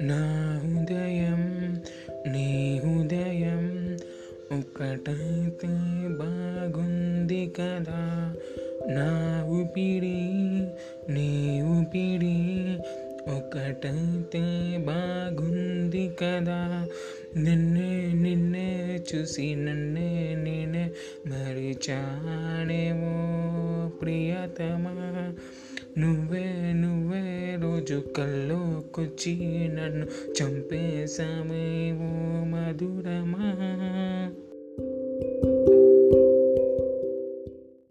నా ఉదయం నీ ఉదయం ఒకటైతే బాగుంది కదా. నా ఊపిడి నీ ఊపిడి ఒకటైతే బాగుంది కదా. నిన్నే నిన్నే చూసి నన్నే నేనే మరిచానేమో ప్రియతమా. నువ్వే నువ్వే రోజు కల్లోకొచ్చి నన్ను చంపేశామేవో మధుర